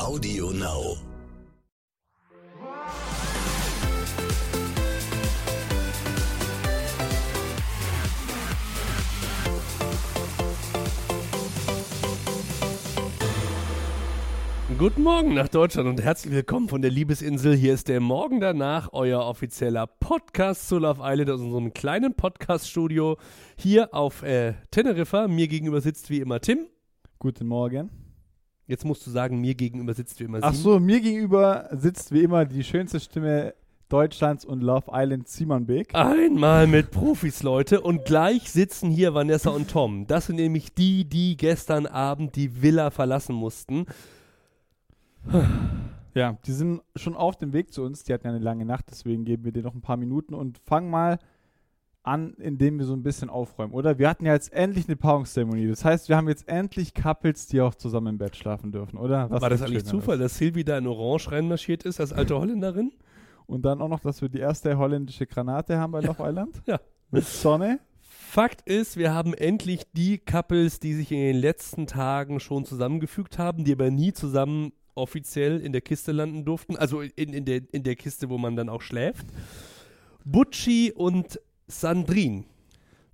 Audio Now. Guten Morgen nach Deutschland und herzlich willkommen von der Liebesinsel. Hier ist der Morgen danach, euer offizieller Podcast zu Love Island aus unserem kleinen Podcast-Studio hier auf äh, Teneriffa. Mir gegenüber sitzt wie immer Tim. Guten Morgen. Jetzt musst du sagen, mir gegenüber sitzt wie immer Ach so, mir gegenüber sitzt wie immer die schönste Stimme Deutschlands und Love Island Simon Beek. Einmal mit Profis, Leute. Und gleich sitzen hier Vanessa und Tom. Das sind nämlich die, die gestern Abend die Villa verlassen mussten. Ja, die sind schon auf dem Weg zu uns. Die hatten ja eine lange Nacht, deswegen geben wir dir noch ein paar Minuten und fangen mal an, indem wir so ein bisschen aufräumen, oder? Wir hatten ja jetzt endlich eine Paarungszeremonie. Das heißt, wir haben jetzt endlich Couples, die auch zusammen im Bett schlafen dürfen, oder? Was War das eigentlich? Zufall, dass Silvi da in Orange reinmarschiert ist, als alte Holländerin? Und dann auch noch, dass wir die erste holländische Granate haben bei Love Island. Ja. Mit Sonne. Fakt ist, wir haben endlich die Couples, die sich in den letzten Tagen schon zusammengefügt haben, die aber nie zusammen offiziell in der Kiste landen durften. Also in, in, der, in der Kiste, wo man dann auch schläft. Butchi und Sandrine.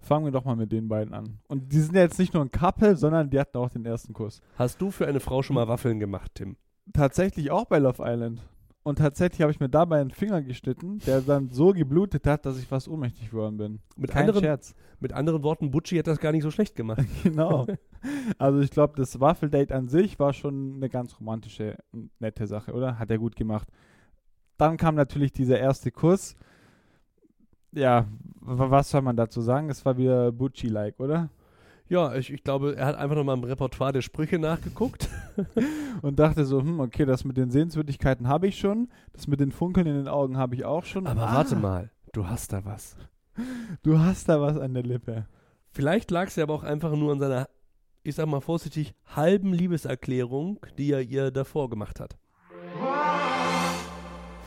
Fangen wir doch mal mit den beiden an. Und die sind ja jetzt nicht nur ein Couple, sondern die hatten auch den ersten Kuss. Hast du für eine Frau schon mal Waffeln gemacht, Tim? Tatsächlich auch bei Love Island. Und tatsächlich habe ich mir dabei einen Finger geschnitten, der dann so geblutet hat, dass ich fast ohnmächtig geworden bin. Mit Kein anderen, Scherz. mit anderen Worten, Butchi hat das gar nicht so schlecht gemacht. Genau. Also ich glaube, das Waffeldate an sich war schon eine ganz romantische, und nette Sache, oder? Hat er gut gemacht. Dann kam natürlich dieser erste Kuss. Ja, was soll man dazu sagen? Es war wieder Butchi-like, oder? Ja, ich, ich glaube, er hat einfach nochmal im Repertoire der Sprüche nachgeguckt. Und dachte so, hm, okay, das mit den Sehenswürdigkeiten habe ich schon, das mit den Funkeln in den Augen habe ich auch schon. Aber Ah, warte mal, du hast da was. Du hast da was an der Lippe. Vielleicht lag es ja aber auch einfach nur an seiner, ich sag mal vorsichtig, halben Liebeserklärung, die er ihr davor gemacht hat.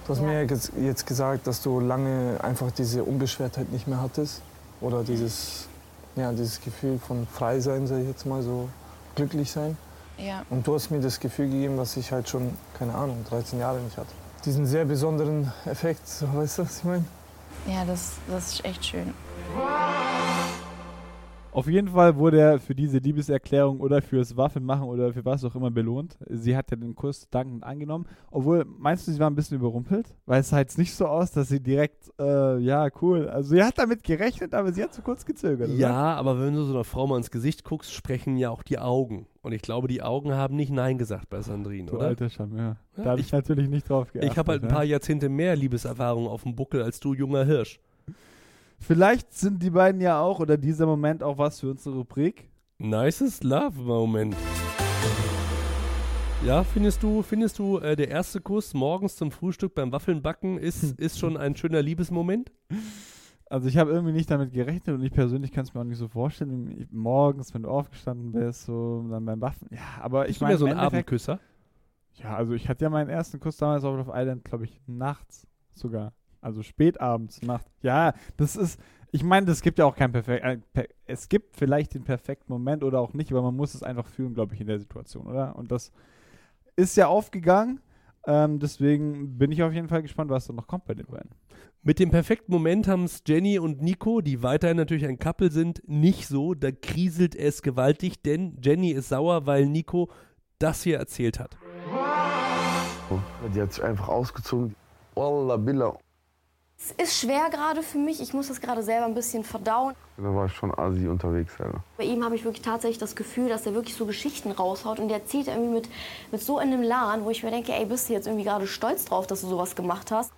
Du hast mir jetzt gesagt, dass du lange einfach diese Unbeschwertheit nicht mehr hattest. Oder dieses, ja, dieses Gefühl von frei sein, sag ich jetzt mal so, glücklich sein. Ja, Und du hast mir das Gefühl gegeben, was ich halt schon, keine Ahnung, 13 Jahre nicht hatte. Diesen sehr besonderen Effekt, so, weißt du, was ich meine? ja das, das ist echt schön. Auf jeden Fall wurde er für diese Liebeserklärung oder fürs Waffelmachen oder für was auch immer belohnt. Sie hat ja den Kuss dankend angenommen. Obwohl, meinst du, sie war ein bisschen überrumpelt? Weil es sah jetzt nicht so aus, dass sie direkt, äh, ja, cool. Also sie hat damit gerechnet, aber sie hat zu kurz gezögert. Oder? Ja, aber wenn du so einer Frau mal ins Gesicht guckst, sprechen ja auch die Augen. Und ich glaube, die Augen haben nicht Nein gesagt bei Sandrine, Du oder? alter Charmeur. Ja, Da habe ich, ich- natürlich nicht drauf geachtet. Ich habe halt ein ja. paar Jahrzehnte mehr Liebeserfahrung auf dem Buckel als du, junger Hirsch. Vielleicht sind die beiden ja auch oder dieser Moment auch was für unsere Rubrik. Nices Love-Moment. Ja, findest du, findest du, äh, der erste Kuss morgens zum Frühstück beim Waffeln backen ist, ist schon ein schöner Liebesmoment? Also ich habe irgendwie nicht damit gerechnet und ich persönlich kann es mir auch nicht so vorstellen. Ich- Morgens, wenn du aufgestanden bist, so dann beim Waffen. Ja, aber ich Bist du meine, so ein Abendküsser? Ja, also ich hatte ja meinen ersten Kuss damals auf Love Island, glaube ich, nachts sogar. Also spätabends, Nacht. Ja, das ist, ich meine, das gibt ja auch kein perfekt, äh, per, es gibt vielleicht den perfekten Moment oder auch nicht, aber man muss es einfach fühlen, glaube ich, in der Situation, oder? Und das ist ja aufgegangen. Ähm, deswegen bin ich auf jeden Fall gespannt, was da noch kommt bei den beiden. Mit dem perfekten Moment haben es Jenny und Nico, die weiterhin natürlich ein Couple sind, nicht so. Da kriselt es gewaltig, denn Jenny ist sauer, weil Nico das hier erzählt hat. Die hat sich einfach ausgezogen. Wallah Billah. Es ist schwer gerade für mich. Ich muss das gerade selber ein bisschen verdauen. Da war ich schon Asi unterwegs, Alter. Bei ihm habe ich wirklich tatsächlich das Gefühl, dass er wirklich so Geschichten raushaut und der erzählt irgendwie mit, mit so einem Lahn, wo ich mir denke, ey, bist du jetzt irgendwie gerade stolz drauf, dass du sowas gemacht hast?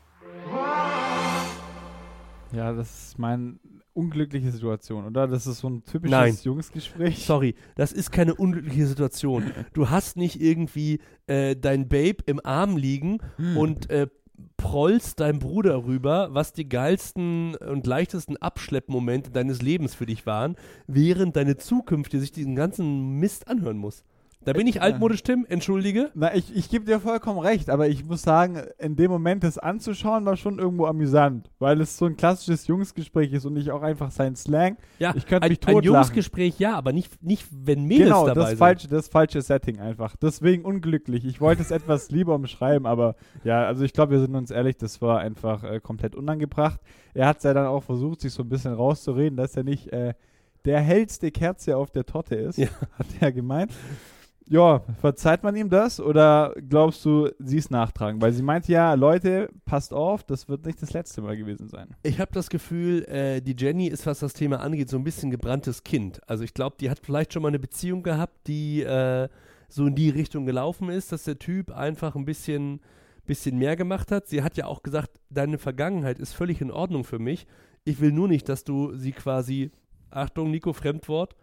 Ja, das ist meine unglückliche Situation, oder? Das ist so ein typisches Nein. Jungsgespräch. Sorry, das ist keine unglückliche Situation. Du hast nicht irgendwie äh, dein Babe im Arm liegen und äh, prollst deinem Bruder rüber, was die geilsten und leichtesten Abschleppmomente deines Lebens für dich waren, während deine Zukünftige sich diesen ganzen Mist anhören muss. Da bin ich Ja. altmodisch, Tim, entschuldige. Na, ich, ich gebe dir vollkommen recht, aber ich muss sagen, in dem Moment das anzuschauen, war schon irgendwo amüsant, weil es so ein klassisches Jungsgespräch ist und nicht auch einfach sein Slang. Ja, Ich könnte ein, mich ein totlachen. Jungsgespräch, ja, aber nicht, nicht wenn Mädels genau, dabei das sind. falsche, das falsche Setting einfach. Deswegen unglücklich. Ich wollte es etwas lieber umschreiben, aber ja, also ich glaube, wir sind uns ehrlich, das war einfach äh, komplett unangebracht. Er hat es ja dann auch versucht, sich so ein bisschen rauszureden, dass er nicht äh, der hellste Kerze auf der Torte ist, Ja. hat er gemeint. Ja, verzeiht man ihm das oder glaubst du, sie ist nachtragen? Weil sie meinte ja, Leute, passt auf, das wird nicht das letzte Mal gewesen sein. Ich habe das Gefühl, äh, die Jenny ist, was das Thema angeht, so ein bisschen gebranntes Kind. Also ich glaube, die hat vielleicht schon mal eine Beziehung gehabt, die äh, so in die Richtung gelaufen ist, dass der Typ einfach ein bisschen, bisschen mehr gemacht hat. Sie hat ja auch gesagt, deine Vergangenheit ist völlig in Ordnung für mich. Ich will nur nicht, dass du sie quasi, Achtung, Nico, Fremdwort,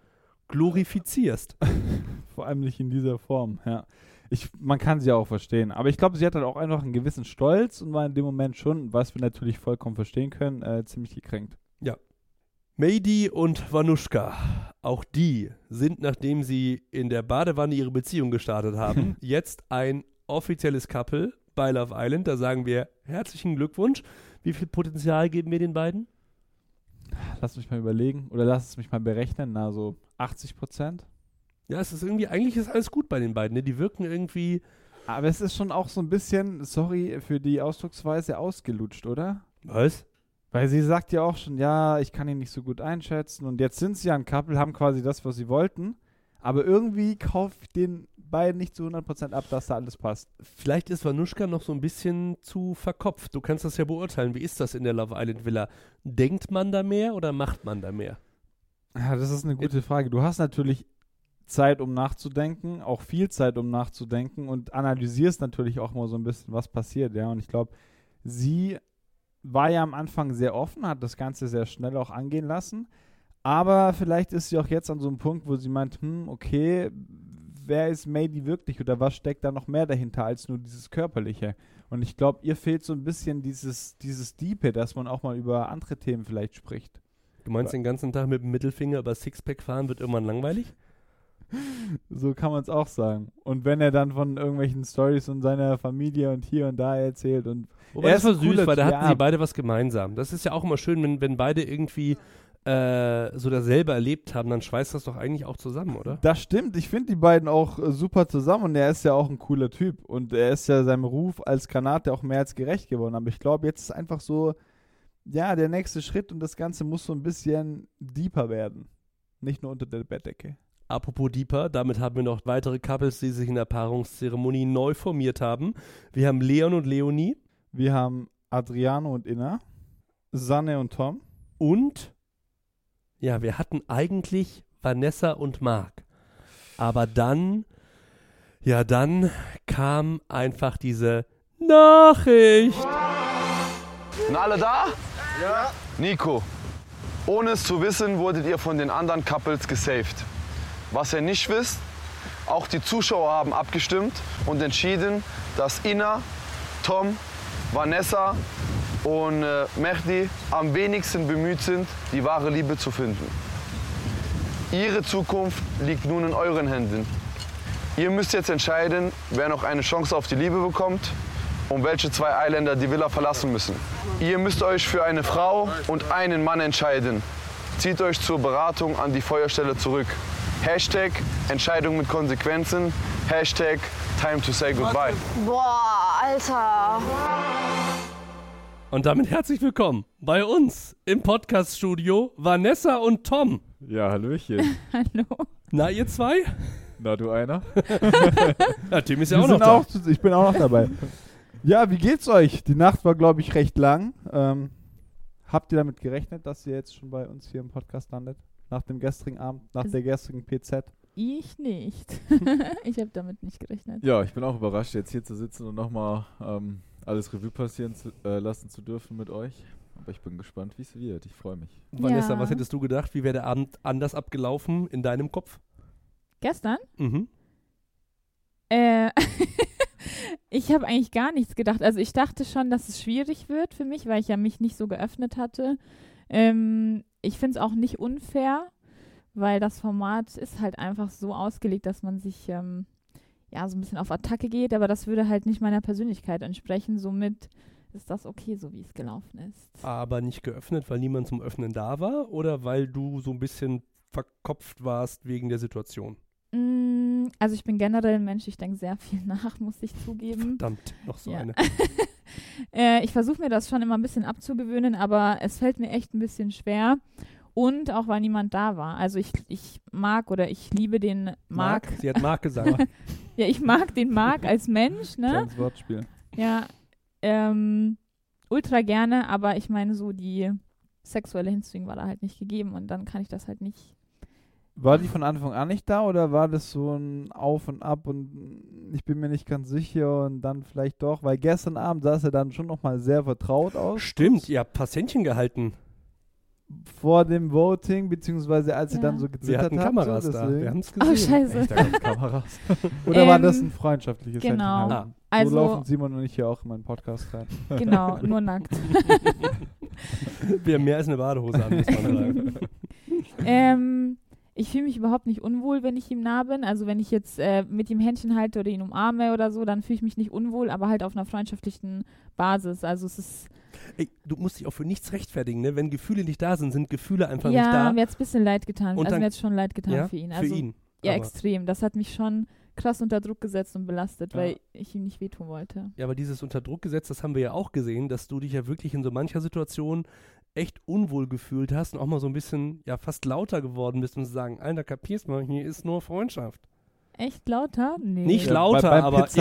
glorifizierst. Vor allem nicht in dieser Form, ja. Ich, man kann sie auch verstehen. Aber ich glaube, sie hat halt auch einfach einen gewissen Stolz und war in dem Moment schon, was wir natürlich vollkommen verstehen können, äh, ziemlich gekränkt. Meidi und Vanushka, auch die sind, nachdem sie in der Badewanne ihre Beziehung gestartet haben, jetzt ein offizielles Couple bei Love Island. Da sagen wir herzlichen Glückwunsch. Wie viel Potenzial geben wir den beiden? Lass mich mal überlegen oder lass es mich mal berechnen. Na, so 80 Prozent. Ja, es ist irgendwie, eigentlich ist alles gut bei den beiden. Ne? Die wirken irgendwie, Aber es ist schon auch so ein bisschen, sorry für die Ausdrucksweise, ausgelutscht, oder? was? Weil sie sagt ja auch schon, ja, ich kann ihn nicht so gut einschätzen. Und jetzt sind sie ja ein Couple, haben quasi das, was sie wollten. Aber irgendwie kauft ich den beiden nicht zu 100% ab, dass da alles passt. Vielleicht ist Vanushka noch so ein bisschen zu verkopft. Du kannst das ja beurteilen. Wie ist das in der Love Island Villa? Denkt man da mehr oder macht man da mehr? Ja, das ist eine gute Frage. Du hast natürlich Zeit, um nachzudenken, auch viel Zeit, um nachzudenken und analysierst natürlich auch mal so ein bisschen, was passiert, ja. Und ich glaube, sie war ja am Anfang sehr offen, hat das Ganze sehr schnell auch angehen lassen. Aber vielleicht ist sie auch jetzt an so einem Punkt, wo sie meint, hm, okay, wer ist Mady wirklich oder was steckt da noch mehr dahinter als nur dieses Körperliche? Und ich glaube, ihr fehlt so ein bisschen dieses, dieses Diepe, dass man auch mal über andere Themen vielleicht spricht. Du meinst den ganzen Tag mit dem Mittelfinger über Sixpack fahren wird irgendwann langweilig? So kann man es auch sagen. Und wenn er dann von irgendwelchen Stories und seiner Familie und hier und da erzählt und Wobei Er das war ist ein süß, weil da hatten sie beide was gemeinsam. Das ist ja auch immer schön, wenn, wenn beide irgendwie äh, so dasselbe erlebt haben, dann schweißt das doch eigentlich auch zusammen, oder? das stimmt. Ich finde die beiden auch äh, super zusammen und er ist ja auch ein cooler Typ und er ist ja seinem Ruf als Granate auch mehr als gerecht geworden. Aber ich glaube, jetzt ist einfach so, ja, der nächste Schritt und das Ganze muss so ein bisschen deeper werden. Nicht nur unter der Bettdecke. Apropos Deeper, damit haben wir noch weitere Couples, die sich in der Paarungszeremonie neu formiert haben. Wir haben Leon und Leonie Wir haben Adriano und Inna, Sanne und Tom. und ja, wir hatten eigentlich Vanessa und Marc. Aber dann, ja, dann kam einfach diese Nachricht. Sind alle da? Ja. Nico, ohne es zu wissen, wurdet ihr von den anderen Couples gesaved. Was ihr nicht wisst, auch die Zuschauer haben abgestimmt und entschieden, dass Ina, Tom, Vanessa und äh, Mehdi am wenigsten bemüht sind, die wahre Liebe zu finden. Ihre Zukunft liegt nun in euren Händen. Ihr müsst jetzt entscheiden, wer noch eine Chance auf die Liebe bekommt und welche zwei Eiländer die Villa verlassen müssen. Ihr müsst euch für eine Frau und einen Mann entscheiden. Zieht euch zur Beratung an die Feuerstelle zurück. Hashtag Entscheidung mit Konsequenzen. Hashtag Time to say goodbye. Boah, Alter. Und damit herzlich willkommen bei uns im Podcast-Studio Vanessa und Tom. Ja, Hallöchen. Hallo. Na, ihr zwei? Na, du einer? Ja, Tim ist ja Wir auch noch da. auch ich bin auch noch dabei. ja, wie geht's euch? Die Nacht war, glaube ich, recht lang. Ähm, habt ihr damit gerechnet, dass ihr jetzt schon bei uns hier im Podcast landet? Nach dem gestrigen Abend, nach Also- der gestrigen PZ? Ich nicht. ich habe damit nicht gerechnet. Ja, ich bin auch überrascht, jetzt hier zu sitzen und nochmal ähm, alles Revue passieren zu, äh, lassen zu dürfen mit euch. Aber ich bin gespannt, wie es wird. Ich freue mich. Vanessa, Ja. was hättest du gedacht? Wie wäre der Abend anders abgelaufen in deinem Kopf? Gestern? Mhm. Äh, ich habe eigentlich gar nichts gedacht. Also ich dachte schon, dass es schwierig wird für mich, weil ich ja mich nicht so geöffnet hatte. Ähm, ich finde es auch nicht unfair, weil das Format ist halt einfach so ausgelegt, dass man sich ähm, ja so ein bisschen auf Attacke geht, aber das würde halt nicht meiner Persönlichkeit entsprechen. Somit ist das okay, so wie es gelaufen ist. Aber nicht geöffnet, weil niemand zum Öffnen da war oder weil du so ein bisschen verkopft warst wegen der Situation? Also ich bin generell ein Mensch, ich denke sehr viel nach, muss ich zugeben. Verdammt, noch so Ja. eine. äh, ich versuche mir das schon immer ein bisschen abzugewöhnen, aber es fällt mir echt ein bisschen schwer. Und auch weil niemand da war. Also ich, ich mag oder ich liebe den Marc. Sie hat Marc gesagt. Ja, ich mag den Marc als Mensch, ne? Kleines Wortspiel. Ja. Ähm, ultra gerne, aber ich meine, so die sexuelle Hinziehung war da halt nicht gegeben und dann kann ich das halt nicht. War die von Anfang an nicht da oder war das so ein Auf und Ab und ich bin mir nicht ganz sicher und dann vielleicht doch, weil gestern Abend sah es ja dann schon nochmal sehr vertraut aus. Stimmt, ihr habt Patientchen gehalten. Vor dem Voting, beziehungsweise als sie Ja. dann so Wir gezittert hatten hat. Kameras so, da. Wir haben es Oh, gesehen. scheiße. Echt, da Kameras. Oder war Ähm, das ein freundschaftliches genau. Händchen Ah. halten? Also- so laufen Simon und ich hier auch in meinen Podcast rein. Genau, nur nackt. Wir haben mehr als eine Badehose an, muss man sagen. ähm, ich fühle mich überhaupt nicht unwohl, wenn ich ihm nah bin. Also wenn ich jetzt äh, mit ihm Händchen halte oder ihn umarme oder so, dann fühle ich mich nicht unwohl, aber halt auf einer freundschaftlichen Basis. Also es ist, Ey, du musst dich auch für nichts rechtfertigen, ne? Wenn Gefühle nicht da sind, sind Gefühle einfach nicht ja, da. mir hat es ein bisschen leid getan. Und also dann- mir hat es schon leid getan ja, für ihn. für Also, ihn. Ja, aber, extrem. Das hat mich schon krass unter Druck gesetzt und belastet, Ja. weil ich ihm nicht wehtun wollte. ja, aber dieses Unterdruckgesetz, das haben wir ja auch gesehen, dass du dich ja wirklich in so mancher Situation echt unwohl gefühlt hast und auch mal so ein bisschen, ja, fast lauter geworden bist und zu sagen, Alter, kapierst mal, hier ist nur Freundschaft. Echt lauter? Nee. Nicht Ja, lauter, bei- beim aber wir so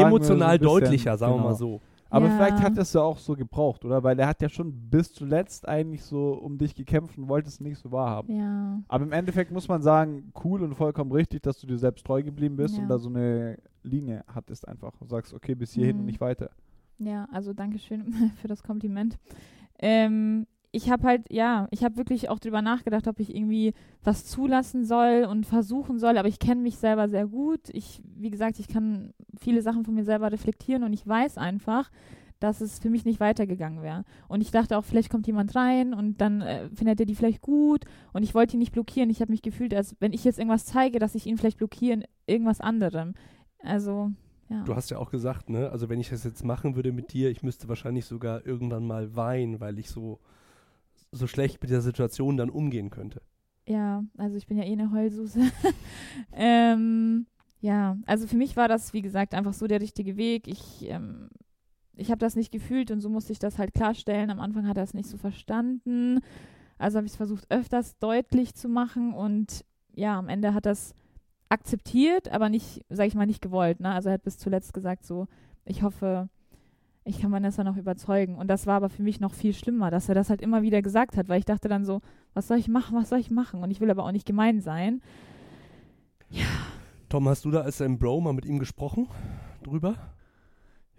ein Emotional bisschen, deutlicher, sagen wir genau. mal so. Aber Ja. vielleicht hat es ja auch so gebraucht, oder? Weil er hat ja schon bis zuletzt eigentlich so um dich gekämpft und wollte es nicht so wahrhaben. Ja. Aber im Endeffekt muss man sagen, cool und vollkommen richtig, dass du dir selbst treu geblieben bist Ja. und da so eine Linie hattest einfach und sagst, okay, bis hierhin Mhm. und nicht weiter. Ja, also danke schön für das Kompliment. Ähm, ich habe halt, ja, ich habe wirklich auch drüber nachgedacht, ob ich irgendwie was zulassen soll und versuchen soll, aber ich kenne mich selber sehr gut. Ich, wie gesagt, ich kann viele Sachen von mir selber reflektieren und ich weiß einfach, dass es für mich nicht weitergegangen wäre. Und ich dachte auch, vielleicht kommt jemand rein und dann äh, findet er die vielleicht gut und ich wollte ihn nicht blockieren. Ich habe mich gefühlt, als wenn ich jetzt irgendwas zeige, dass ich ihn vielleicht blockiere in irgendwas anderem. Also, ja. Du hast ja auch gesagt, ne, also wenn ich das jetzt machen würde mit dir, ich müsste wahrscheinlich sogar irgendwann mal weinen, weil ich so, so schlecht mit der Situation dann umgehen könnte. Ja, also ich bin ja eh eine Heulsuse. ähm, ja, also für mich war das, wie gesagt, einfach so der richtige Weg. Ich, ähm, ich habe das nicht gefühlt und so musste ich das halt klarstellen. Am Anfang hat er es nicht so verstanden. Also habe ich es versucht, öfters deutlich zu machen und ja, am Ende hat es akzeptiert, aber nicht, sag ich mal, nicht gewollt. Ne? Also er hat bis zuletzt gesagt so, ich hoffe, ich kann Vanessa noch überzeugen. Und das war aber für mich noch viel schlimmer, dass er das halt immer wieder gesagt hat, weil ich dachte dann so, was soll ich machen, was soll ich machen? Und ich will aber auch nicht gemein sein. Tom, hast du da als dein Bro mal mit ihm gesprochen drüber?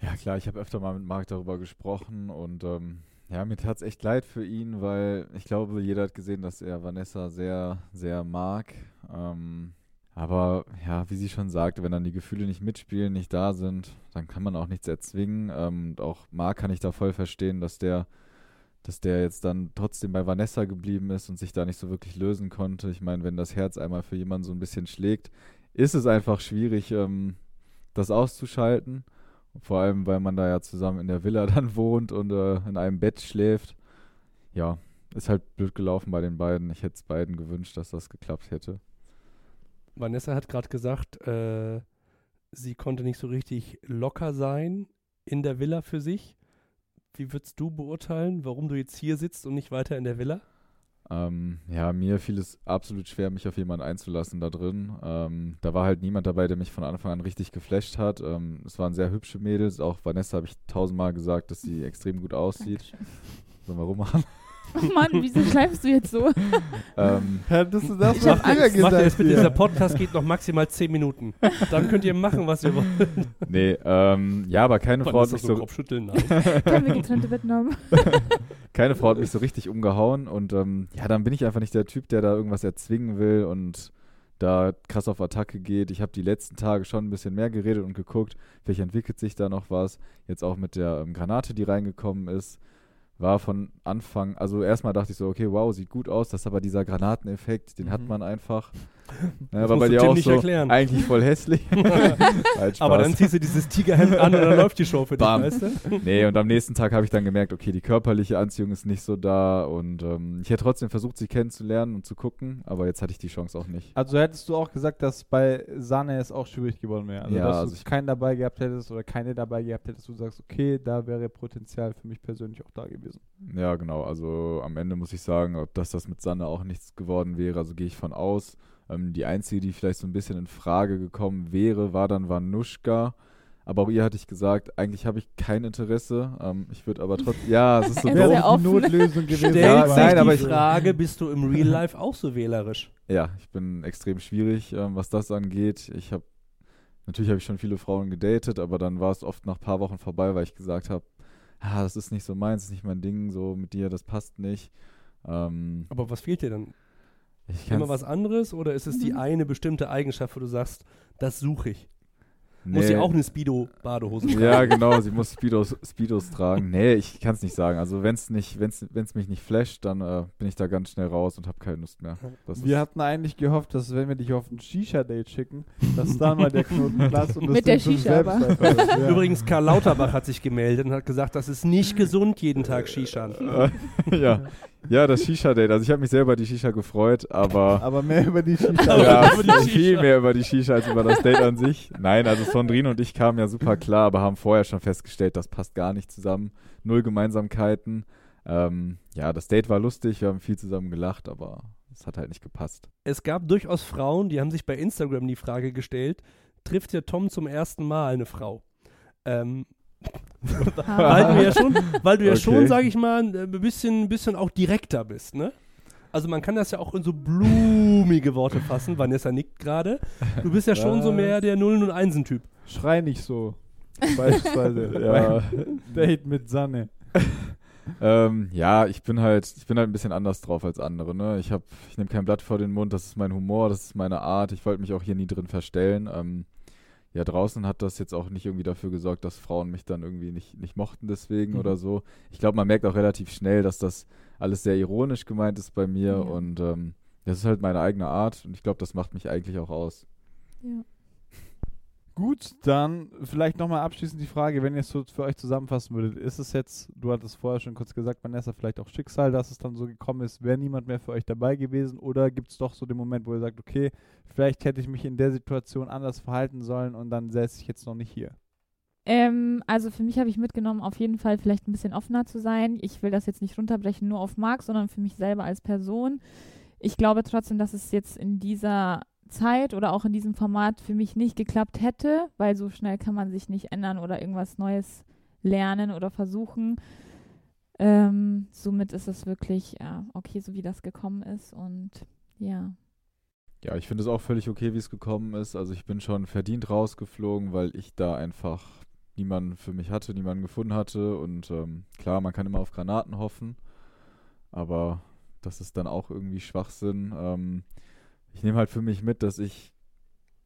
Ja, klar, ich habe öfter mal mit Marc darüber gesprochen und ähm, ja, mir tat es echt leid für ihn, weil ich glaube, jeder hat gesehen, dass er Vanessa sehr, sehr mag. Ähm, aber ja, wie sie schon sagte, wenn dann die Gefühle nicht mitspielen, nicht da sind, dann kann man auch nichts erzwingen. Ähm, und auch Marc kann ich da voll verstehen, dass der, dass der jetzt dann trotzdem bei Vanessa geblieben ist und sich da nicht so wirklich lösen konnte. Ich meine, wenn das Herz einmal für jemanden so ein bisschen schlägt, ist es einfach schwierig, ähm, das auszuschalten. Vor allem, weil man da ja zusammen in der Villa dann wohnt und äh, in einem Bett schläft. Ja, ist halt blöd gelaufen bei den beiden. Ich hätte es beiden gewünscht, dass das geklappt hätte. Vanessa hat gerade gesagt, äh, sie konnte nicht so richtig locker sein in der Villa für sich. Wie würdest du beurteilen, warum du jetzt hier sitzt und nicht weiter in der Villa? Ähm, ja, mir fiel es absolut schwer, mich auf jemanden einzulassen da drin. Ähm, da war halt niemand dabei, der mich von Anfang an richtig geflasht hat. Ähm, es waren sehr hübsche Mädels. Auch Vanessa habe ich tausendmal gesagt, dass sie extrem gut aussieht. Dankeschön. Sollen wir rummachen? Oh Mann, wieso schleifst du jetzt so? ähm, Hättest du das Ich hab mal früher Angst. Macht ihr jetzt gesagt? bitte, dieser Podcast geht noch maximal 10 Minuten. Dann könnt ihr machen, was ihr wollt. nee, ähm, ja, aber keine Frau hat mich so so, Kopfschütteln. Nein. Können wir getrennte Betten haben? keine Frau hat mich so richtig umgehauen und ähm, ja, dann bin ich einfach nicht der Typ, der da irgendwas erzwingen will und da krass auf Attacke geht. Ich habe die letzten Tage schon ein bisschen mehr geredet und geguckt, vielleicht entwickelt sich da noch was. Jetzt auch mit der ähm, Granate, die reingekommen ist. War von Anfang, also erstmal dachte ich so, okay, wow, sieht gut aus, das ist aber dieser Granateneffekt, den hat Mhm. man einfach. Ja, Das war bei dir auch nicht so erklären. eigentlich voll hässlich. Aber dann ziehst du dieses Tigerhemd an und dann läuft die Show für dich, weißt du? Nee, und am nächsten Tag habe ich dann gemerkt, okay, die körperliche Anziehung ist nicht so da und ähm, ich hätte trotzdem versucht, sie kennenzulernen und zu gucken, aber jetzt hatte ich die Chance auch nicht. Also hättest du auch gesagt, dass bei Sahne es auch schwierig geworden wäre. Also Ja, dass also du keinen dabei gehabt hättest oder keine dabei gehabt hättest, du sagst, okay, da wäre Potenzial für mich persönlich auch da gewesen. Ja, genau. Also am Ende muss ich sagen, ob das das mit Sanne auch nichts geworden wäre, also gehe ich von aus. Ähm, die einzige, die vielleicht so ein bisschen in Frage gekommen wäre, war dann Vanushka. Aber auch ihr hatte ich gesagt, eigentlich habe ich kein Interesse. Ähm, ich würde aber trotzdem, ja, es ist so die offen. Notlösung gewesen. Stellt Ja, sich nein, die aber ich- Frage, bist du im Real Life auch so wählerisch? Ja, ich bin extrem schwierig, ähm, was das angeht. Ich habe, natürlich habe ich schon viele Frauen gedatet, aber dann war es oft nach ein paar Wochen vorbei, weil ich gesagt habe, ah, das ist nicht so meins, das ist nicht mein Ding, so mit dir, das passt nicht. Ähm, Aber was fehlt dir dann? Ich Immer was anderes oder ist es die Mhm. eine bestimmte Eigenschaft, wo du sagst, das suche ich? Nee. Muss sie auch eine Speedo-Badehose tragen? Ja, genau, sie muss Speedos, Speedos tragen. Nee, ich kann es nicht sagen. Also wenn es nicht, wenn's, wenn's mich nicht flasht, dann äh, bin ich da ganz schnell raus und habe keine Lust mehr. Das Wir hatten eigentlich gehofft, dass wenn wir dich auf ein Shisha-Date schicken, dass dann mal der Knoten platzt und das Mit der Shisha aber. Ja. Übrigens, Karl Lauterbach hat sich gemeldet und hat gesagt, das ist nicht gesund, jeden Tag Shisha. ja. Ja, das Shisha-Date. Also ich habe mich sehr über die Shisha gefreut, aber Aber mehr über die Shisha. ja, über die viel Shisha. mehr über die Shisha als über das Date an sich. Nein, also Sondrine und ich kamen ja super klar, aber haben vorher schon festgestellt, das passt gar nicht zusammen. Null Gemeinsamkeiten. Ähm, ja, das Date war lustig, wir haben viel zusammen gelacht, aber es hat halt nicht gepasst. Es gab durchaus Frauen, die haben sich bei Instagram die Frage gestellt, trifft hier Tom zum ersten Mal eine Frau? Ähm, weil du ja schon, weil du ja Okay. schon, sag ich mal, ein bisschen, bisschen auch direkter bist, ne? Also man kann das ja auch in so blumige Worte fassen. Vanessa nickt gerade. Du bist ja schon so Was? mehr der Nullen- und Einsen-Typ. Schrei nicht so. Beispielsweise. Ja. Date mit Sanne. Ähm, ja, ich bin halt, ich bin halt ein bisschen anders drauf als andere, ne? Ich hab, ich nehme kein Blatt vor den Mund, das ist mein Humor, das ist meine Art. Ich wollte mich auch hier nie drin verstellen. Ähm, ja, draußen hat das jetzt auch nicht irgendwie dafür gesorgt, dass Frauen mich dann irgendwie nicht, nicht mochten deswegen Mhm. oder so. Ich glaube, man merkt auch relativ schnell, dass das alles sehr ironisch gemeint ist bei mir Ja. und ähm, das ist halt meine eigene Art und ich glaube, das macht mich eigentlich auch aus. Ja. Gut, dann vielleicht nochmal abschließend die Frage, wenn ihr es so für euch zusammenfassen würdet, ist es jetzt, du hattest vorher schon kurz gesagt, Vanessa, vielleicht auch Schicksal, dass es dann so gekommen ist, wäre niemand mehr für euch dabei gewesen oder gibt es doch so den Moment, wo ihr sagt, okay, vielleicht hätte ich mich in der Situation anders verhalten sollen und dann säße ich jetzt noch nicht hier. Ähm, also für mich habe ich mitgenommen, auf jeden Fall vielleicht ein bisschen offener zu sein. Ich will das jetzt nicht runterbrechen nur auf Marc, sondern für mich selber als Person. Ich glaube trotzdem, dass es jetzt in dieser Zeit oder auch in diesem Format für mich nicht geklappt hätte, weil so schnell kann man sich nicht ändern oder irgendwas Neues lernen oder versuchen. Ähm, somit ist es wirklich ja, okay, so wie das gekommen ist und ja. Ja, ich finde es auch völlig okay, wie es gekommen ist. Also ich bin schon verdient rausgeflogen, weil ich da einfach niemanden für mich hatte, niemanden gefunden hatte. Und ähm, klar, man kann immer auf Granaten hoffen, aber das ist dann auch irgendwie Schwachsinn. Ähm, ich nehme halt für mich mit, dass ich,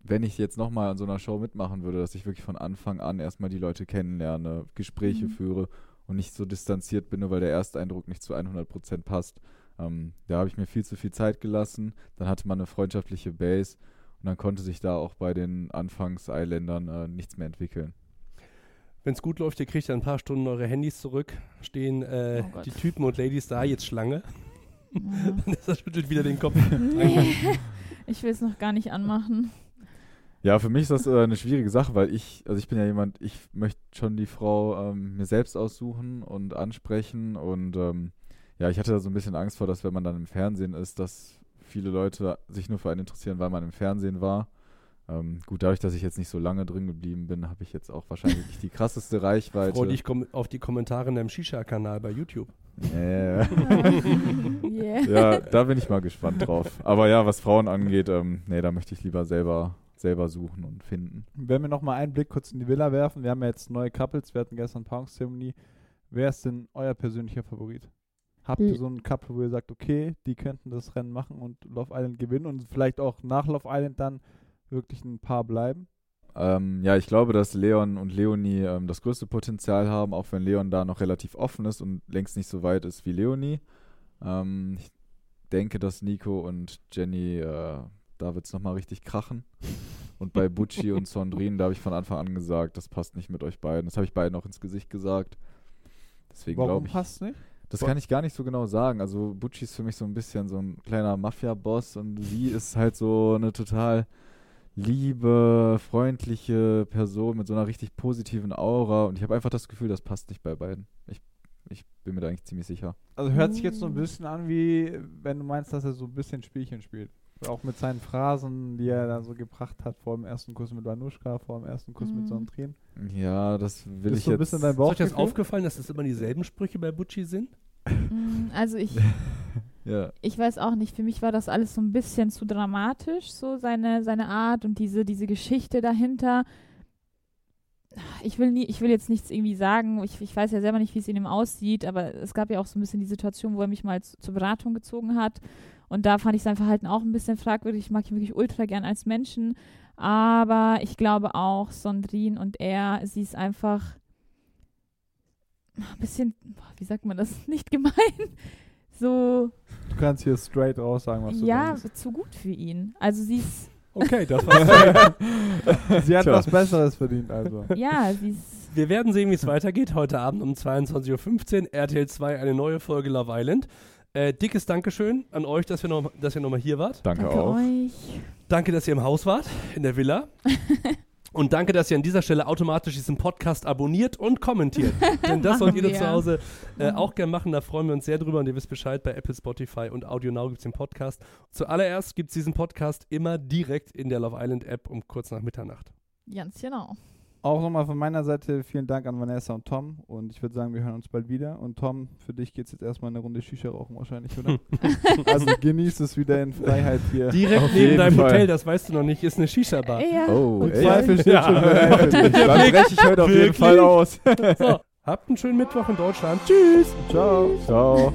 wenn ich jetzt nochmal an so einer Show mitmachen würde, dass ich wirklich von Anfang an erstmal die Leute kennenlerne, Gespräche Mhm. führe und nicht so distanziert bin, nur weil der Ersteindruck nicht zu 100% passt. Ähm, da habe ich mir viel zu viel Zeit gelassen. Dann hatte man eine freundschaftliche Base und dann konnte sich da auch bei den Anfangs-Eiländern äh, nichts mehr entwickeln. Wenn es gut läuft, ihr kriegt ja ein paar Stunden eure Handys zurück, stehen äh, Oh die Typen und Ladies da, jetzt Schlange. ja. Vanessa schüttelt wieder den Kopf. nee, ich will es noch gar nicht anmachen. Ja, für mich ist das äh, eine schwierige Sache, weil ich, also ich bin ja jemand, ich möchte schon die Frau ähm, mir selbst aussuchen und ansprechen und ähm, ja, ich hatte da so ein bisschen Angst vor, dass wenn man dann im Fernsehen ist, dass viele Leute sich nur für einen interessieren, weil man im Fernsehen war. Ähm, gut, dadurch, dass ich jetzt nicht so lange drin geblieben bin, habe ich jetzt auch wahrscheinlich nicht die krasseste Reichweite. Freu dich auf die Kommentare in deinem Shisha-Kanal bei YouTube. Äh, yeah. ja, da bin ich mal gespannt drauf. Aber ja, was Frauen angeht, ähm, nee, da möchte ich lieber selber, selber suchen und finden. Wenn wir nochmal einen Blick kurz in die Villa werfen, wir haben ja jetzt neue Couples, wir hatten gestern Paarungszeremonie. Wer ist denn euer persönlicher Favorit? Habt ihr so einen Couple, wo ihr sagt, okay, die könnten das Rennen machen und Love Island gewinnen und vielleicht auch nach Love Island dann wirklich ein Paar bleiben? Ähm, ja, ich glaube, dass Leon und Leonie ähm, das größte Potenzial haben, auch wenn Leon da noch relativ offen ist und längst nicht so weit ist wie Leonie. Ähm, ich denke, dass Nico und Jenny, äh, da wird es nochmal richtig krachen. Und bei Butchi und Sondrin, da habe ich von Anfang an gesagt, das passt nicht mit euch beiden. Das habe ich beiden auch ins Gesicht gesagt. Deswegen Warum glaube ich. passt nicht? Das kann ich gar nicht so genau sagen. Also Butchi ist für mich so ein bisschen so ein kleiner Mafia-Boss und sie ist halt so eine total liebe, freundliche Person mit so einer richtig positiven Aura und ich habe einfach das Gefühl, das passt nicht bei beiden. Ich, ich bin mir da eigentlich ziemlich sicher. Also hört sich jetzt so ein bisschen an, wie wenn du meinst, dass er so ein bisschen Spielchen spielt. Auch mit seinen Phrasen, die er da so gebracht hat vor dem ersten Kuss mit Vanushka, vor dem ersten Kuss mit Mhm. Sondrin. Ja, das will Ist ich so ein jetzt. bisschen dein Ist euch das aufgefallen, dass es immer dieselben Sprüche bei Butchi sind? Mm, Also ich, ja. ich weiß auch nicht, für mich war das alles so ein bisschen zu dramatisch, so seine, seine Art und diese, diese Geschichte dahinter. Ich will nie, ich will jetzt nichts irgendwie sagen, ich, ich weiß ja selber nicht, wie es in ihm aussieht, aber es gab ja auch so ein bisschen die Situation, wo er mich mal zu, zur Beratung gezogen hat. Und da fand ich sein Verhalten auch ein bisschen fragwürdig. Ich mag ihn wirklich ultra gern als Menschen. Aber ich glaube auch, Sondrin und er, sie ist einfach ein bisschen, wie sagt man das, nicht gemein. So, Du kannst hier straight raus sagen, was du ja, denkst. zu gut für ihn. Also sie ist, Okay, das war's. Sie hat Tja. was Besseres verdient, also. ja, sie ist, Wir werden sehen, wie es weitergeht. Heute Abend um 22.15 Uhr, RTL 2, eine neue Folge Love Island. Äh, dickes Dankeschön an euch, dass, wir noch, dass ihr nochmal hier wart. Danke, danke auch. euch. Danke, dass ihr im Haus wart, in der Villa. Und danke, dass ihr an dieser Stelle automatisch diesen Podcast abonniert und kommentiert. Denn das sollt ihr da zu Hause äh, Mhm. auch gerne machen. Da freuen wir uns sehr drüber. Und ihr wisst Bescheid, bei Apple, Spotify und Audio Now gibt es den Podcast. Zuallererst gibt es diesen Podcast immer direkt in der Love Island App um kurz nach Mitternacht. Ganz genau. Auch nochmal von meiner Seite vielen Dank an Vanessa und Tom. Und ich würde sagen, wir hören uns bald wieder. Und Tom, für dich geht es jetzt erstmal eine Runde Shisha rauchen wahrscheinlich, oder? also genieß es wieder in Freiheit hier. Direkt Auf neben deinem Fall. Hotel, das weißt du noch nicht, ist eine Shisha-Bar. Ja. Oh, Und ey. Zweifel steht Ja. schon dich. Dann breche ich heute auf jeden? Fall aus. So, habt einen schönen Mittwoch in Deutschland. Tschüss. Ciao. Ciao.